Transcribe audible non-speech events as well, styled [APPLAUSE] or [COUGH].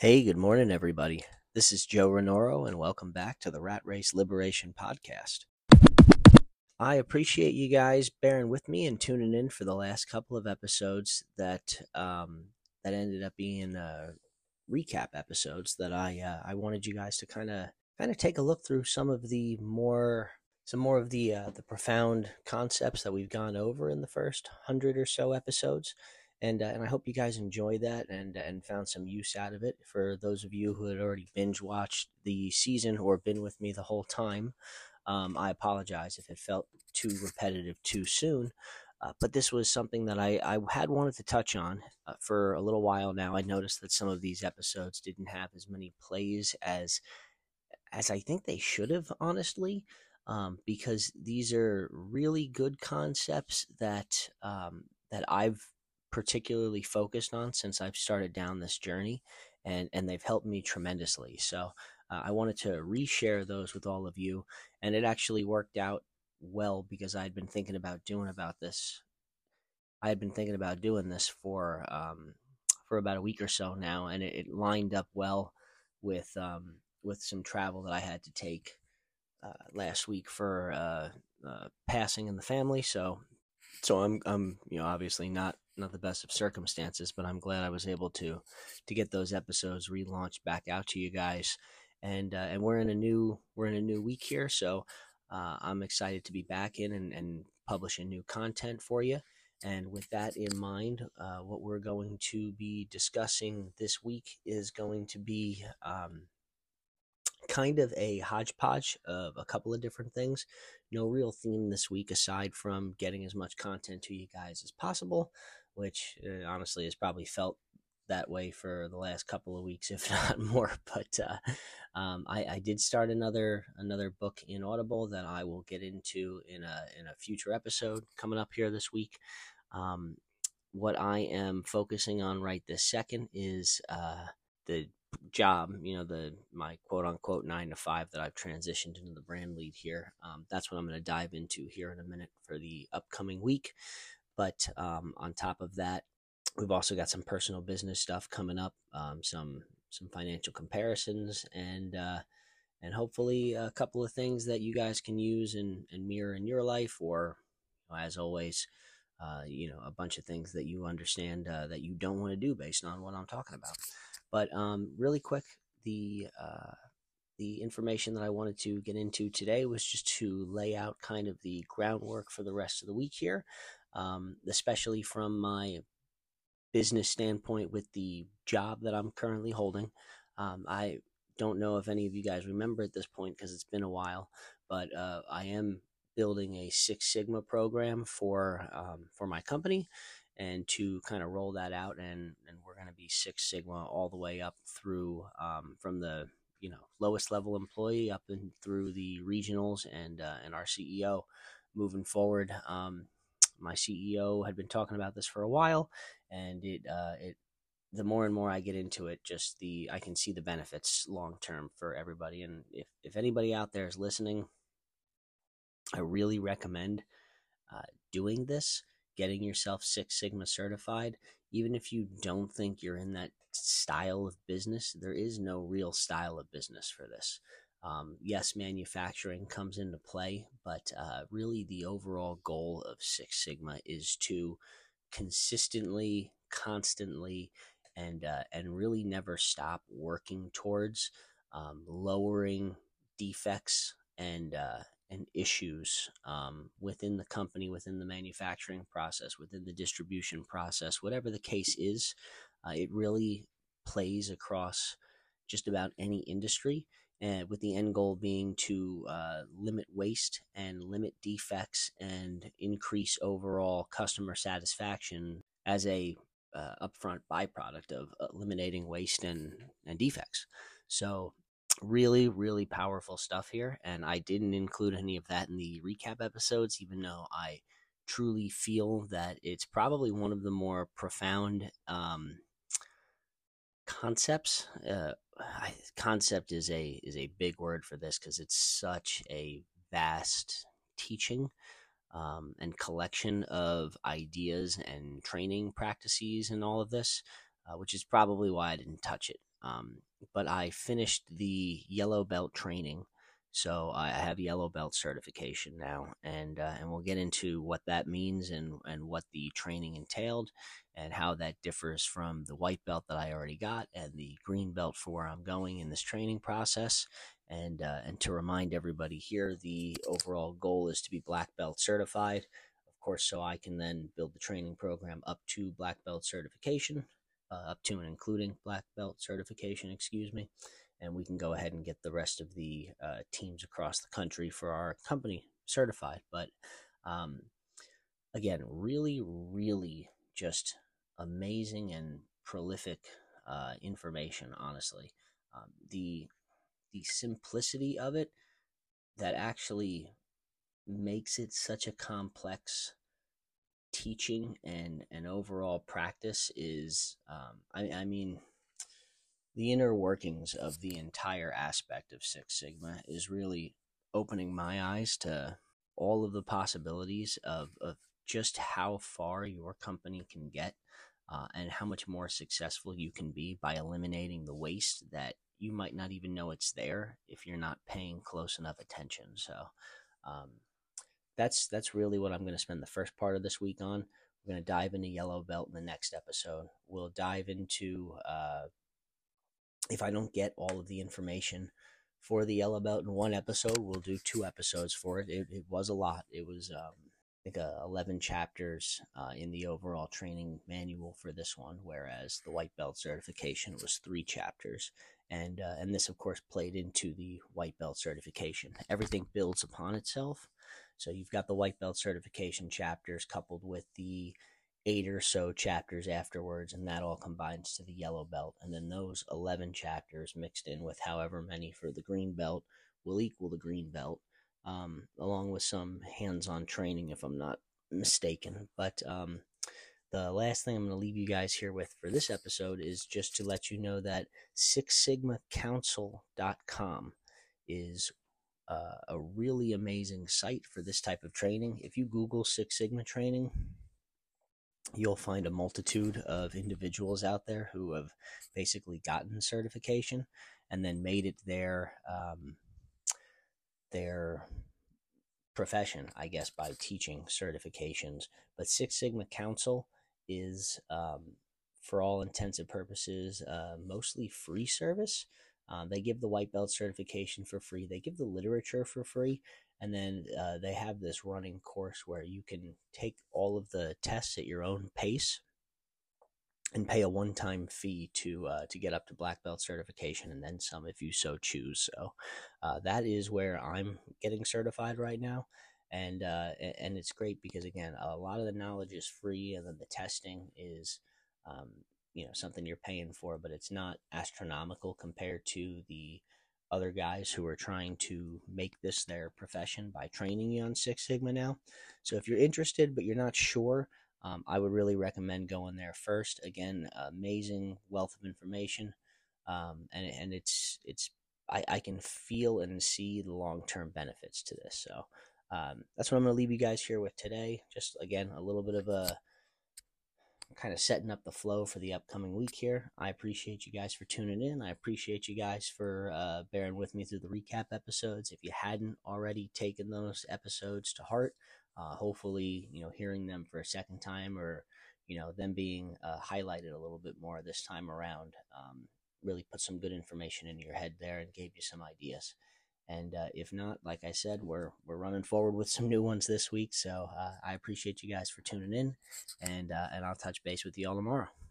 Hey, good morning, everybody. This is Joe Renoro, and welcome back to the Rat Race Liberation Podcast. I appreciate you guys bearing with me and tuning in for the last couple of episodes that um, that ended up being uh, recap episodes that I uh, I wanted you guys to kind of kind of take a look through some of the more some more of the uh, the profound concepts that we've gone over in the first hundred or so episodes and uh, and I hope you guys enjoyed that and and found some use out of it. For those of you who had already binge watched the season or been with me the whole time, um, I apologize if it felt too repetitive too soon. Uh, but this was something that I, I had wanted to touch on uh, for a little while now. I noticed that some of these episodes didn't have as many plays as as I think they should have, honestly, um, because these are really good concepts that um, that I've particularly focused on since I've started down this journey, and and they've helped me tremendously. So uh, I wanted to reshare those with all of you, and it actually worked out well because I had been thinking about doing about this. I had been thinking about doing this for um, for about a week or so now, and it, it lined up well with um, with some travel that I had to take uh, last week for uh, uh passing in the family. So so I'm I'm you know obviously not not the best of circumstances, but I'm glad I was able to to get those episodes relaunched back out to you guys. And uh, and we're in a new we're in a new week here, so uh, I'm excited to be back in and, and publishing new content for you. And with that in mind, uh, what we're going to be discussing this week is going to be um, kind of a hodgepodge of a couple of different things. No real theme this week aside from getting as much content to you guys as possible which uh, honestly has probably felt that way for the last couple of weeks, [LAUGHS] if not more. But uh, um, I, I, did start another another book in Audible that I will get into in a in a future episode coming up here this week. Um, what I am focusing on right this second is uh, the job, you know, the my quote unquote nine to five that I've transitioned into the brand lead here. Um, that's what I'm going to dive into here in a minute for the upcoming week. But um, on top of that, we've also got some personal business stuff coming up, um, some some financial comparisons, and uh, and hopefully a couple of things that you guys can use and, and mirror in your life, or you know, as always, uh, you know, a bunch of things that you understand uh, that you don't want to do based on what I'm talking about. But um, really quick, the uh, the information that I wanted to get into today was just to lay out kind of the groundwork for the rest of the week here um, especially from my business standpoint with the job that I'm currently holding. Um, I don't know if any of you guys remember at this point because it's been a while, but uh, I am building a Six Sigma program for um, for my company, and to kind of roll that out, and and we're going to be Six Sigma all the way up through um, from the you know lowest level employee up and through the regionals and uh, and our CEO moving forward. Um, my CEO had been talking about this for a while, and it uh, it the more and more I get into it, just the I can see the benefits long term for everybody. And if if anybody out there is listening, I really recommend uh, doing this, getting yourself Six Sigma certified. Even if you don't think you're in that style of business, there is no real style of business for this. Um, yes, manufacturing comes into play, but uh, really the overall goal of Six Sigma is to consistently, constantly, and uh, and really never stop working towards um, lowering defects and uh, and issues um, within the company, within the manufacturing process, within the distribution process, whatever the case is. Uh, it really plays across just about any industry and with the end goal being to uh, limit waste and limit defects and increase overall customer satisfaction as a uh, upfront byproduct of eliminating waste and, and defects. So, really, really powerful stuff here. And I didn't include any of that in the recap episodes, even though I truly feel that it's probably one of the more profound um, concepts. Uh, concept is a is a big word for this because it's such a vast teaching um, and collection of ideas and training practices and all of this, uh, which is probably why I didn't touch it Um, but I finished the yellow belt training, so I have yellow belt certification now, and uh, and we'll get into what that means and and what the training entailed, and how that differs from the white belt that I already got and the green belt for where I'm going in this training process. And uh, and to remind everybody here, the overall goal is to be black belt certified of course, so I can then build the training program up to black belt certification, uh, up to and including black belt certification, excuse me, and we can go ahead and get the rest of the uh, teams across the country for our company certified. But um, again, really, really just amazing and prolific uh, information. Honestly, um, the the simplicity of it that actually makes it such a complex teaching and and overall practice is um, I, I mean the inner workings of the entire aspect of six sigma is really opening my eyes to all of the possibilities of, of just how far your company can get uh, and how much more successful you can be by eliminating the waste that you might not even know it's there if you're not paying close enough attention so um, that's that's really what I'm going to spend the first part of this week on. We're going to dive into yellow belt in the next episode. We'll dive into uh, if I don't get all of the information for the yellow belt in one episode, we'll do two episodes for it. It, it was a lot. It was um, I think uh, 11 chapters uh, in the overall training manual for this one, whereas the white belt certification was three chapters. And, uh, and this, of course, played into the white belt certification. Everything builds upon itself. So you've got the white belt certification chapters coupled with the eight or so chapters afterwards, and that all combines to the yellow belt. And then those 11 chapters mixed in with however many for the green belt will equal the green belt, um, along with some hands on training, if I'm not mistaken. But um, the last thing I'm going to leave you guys here with for this episode is just to let you know that SixSigmaCouncil.com is uh, a really amazing site for this type of training. If you Google Six Sigma training, you'll find a multitude of individuals out there who have basically gotten certification and then made it their um, their profession, I guess, by teaching certifications. But Six Sigma Council is, um, for all intents and purposes, uh, mostly free service. Um, they give the white belt certification for free. They give the literature for free. And then uh, they have this running course where you can take all of the tests at your own pace and pay a one-time fee to uh, to get up to black belt certification, and then some if you so choose. So uh, that is where I'm getting certified right now, and uh, and it's great because again, a lot of the knowledge is free, and then the testing is um, you know something you're paying for, but it's not astronomical compared to the other guys who are trying to make this their profession by training you on Six Sigma now. So if you're interested but you're not sure, um, I would really recommend going there first. Again, amazing wealth of information, um, and and it's it's I, I can feel and see the long term benefits to this. So um, that's what I'm going to leave you guys here with today. Just again a little bit of a kind of setting up the flow for the upcoming week here. I appreciate you guys for tuning in. I appreciate you guys for uh, bearing with me through the recap episodes. If you hadn't already taken those episodes to heart, uh, hopefully, you know, hearing them for a second time or, you know, them being uh, highlighted a little bit more this time around um, really put some good information in your head there and gave you some ideas. And uh, if not, like I said, we're we're running forward with some new ones this week. So uh, I appreciate you guys for tuning in, and uh, and I'll touch base with you all tomorrow.